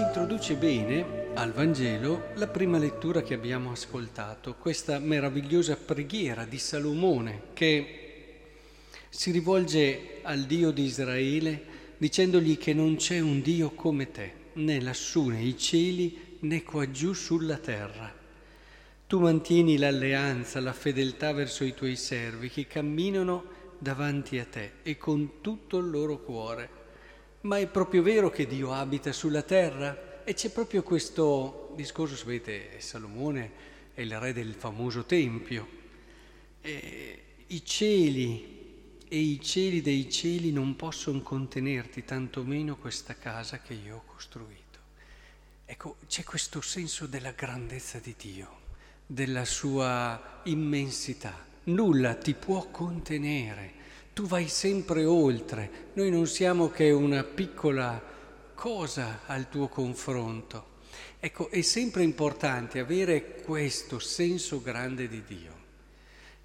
conduce bene al Vangelo la prima lettura che abbiamo ascoltato, questa meravigliosa preghiera di Salomone che si rivolge al Dio di Israele dicendogli che non c'è un Dio come te, né lassù nei cieli né qua giù sulla terra. Tu mantieni l'alleanza, la fedeltà verso i tuoi servi che camminano davanti a te e con tutto il loro cuore ma è proprio vero che Dio abita sulla terra? E c'è proprio questo discorso, sapete, Salomone è il re del famoso Tempio. E I cieli e i cieli dei cieli non possono contenerti, tantomeno questa casa che io ho costruito. Ecco, c'è questo senso della grandezza di Dio, della sua immensità. Nulla ti può contenere tu vai sempre oltre, noi non siamo che una piccola cosa al tuo confronto. Ecco, è sempre importante avere questo senso grande di Dio,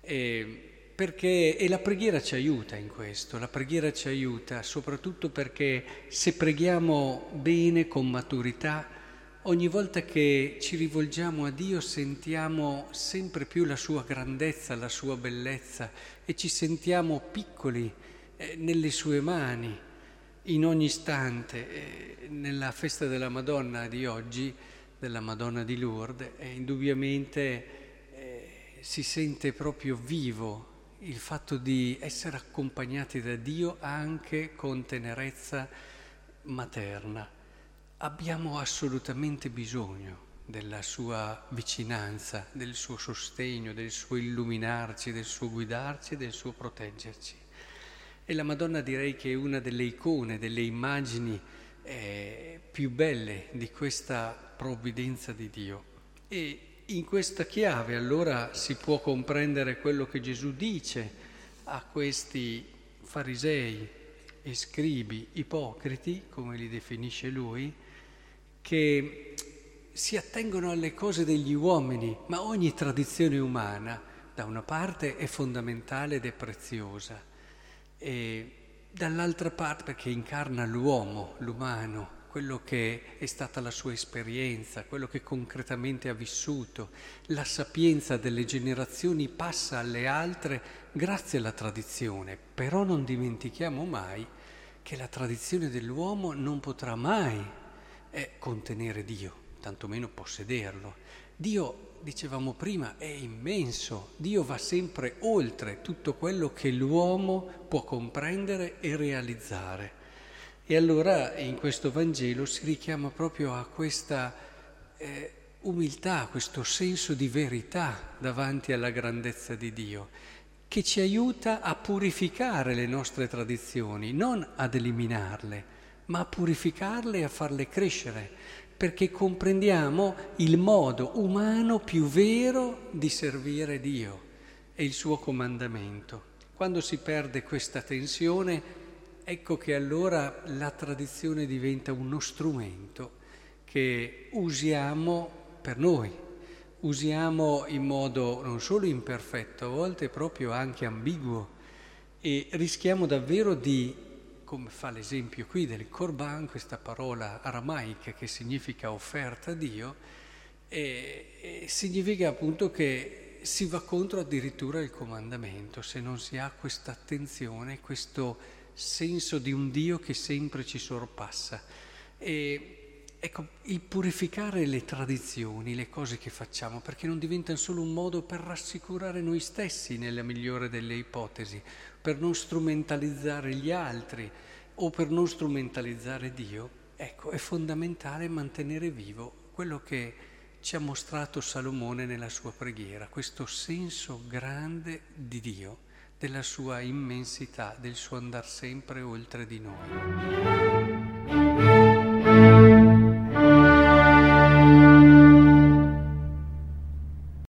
e perché e la preghiera ci aiuta in questo, la preghiera ci aiuta soprattutto perché se preghiamo bene, con maturità, Ogni volta che ci rivolgiamo a Dio sentiamo sempre più la sua grandezza, la sua bellezza e ci sentiamo piccoli eh, nelle sue mani in ogni istante. Eh, nella festa della Madonna di oggi, della Madonna di Lourdes, eh, indubbiamente si sente proprio vivo il fatto di essere accompagnati da Dio anche con tenerezza materna abbiamo assolutamente bisogno della sua vicinanza, del suo sostegno, del suo illuminarci, del suo guidarci del suo proteggerci. E la Madonna direi che è una delle icone, delle immagini eh, più belle di questa provvidenza di Dio. E in questa chiave allora si può comprendere quello che Gesù dice a questi farisei e scribi ipocriti, come li definisce lui, che si attengono alle cose degli uomini, ma ogni tradizione umana da una parte è fondamentale ed è preziosa, e dall'altra parte perché incarna l'uomo, l'umano, quello che è stata la sua esperienza, quello che concretamente ha vissuto, la sapienza delle generazioni passa alle altre grazie alla tradizione, però non dimentichiamo mai che la tradizione dell'uomo non potrà mai è contenere Dio, tantomeno possederlo. Dio, dicevamo prima, è immenso, Dio va sempre oltre tutto quello che l'uomo può comprendere e realizzare. E allora in questo Vangelo si richiama proprio a questa eh, umiltà, a questo senso di verità davanti alla grandezza di Dio, che ci aiuta a purificare le nostre tradizioni, non ad eliminarle ma a purificarle e a farle crescere, perché comprendiamo il modo umano più vero di servire Dio e il suo comandamento. Quando si perde questa tensione, ecco che allora la tradizione diventa uno strumento che usiamo per noi, usiamo in modo non solo imperfetto, a volte proprio anche ambiguo e rischiamo davvero di come fa l'esempio qui del Corban, questa parola aramaica che significa offerta a Dio, e, e significa appunto che si va contro addirittura il comandamento se non si ha questa attenzione, questo senso di un Dio che sempre ci sorpassa. E, ecco, il purificare le tradizioni, le cose che facciamo, perché non diventano solo un modo per rassicurare noi stessi nella migliore delle ipotesi, per non strumentalizzare gli altri o per non strumentalizzare Dio, ecco, è fondamentale mantenere vivo quello che ci ha mostrato Salomone nella sua preghiera, questo senso grande di Dio, della sua immensità, del suo andare sempre oltre di noi.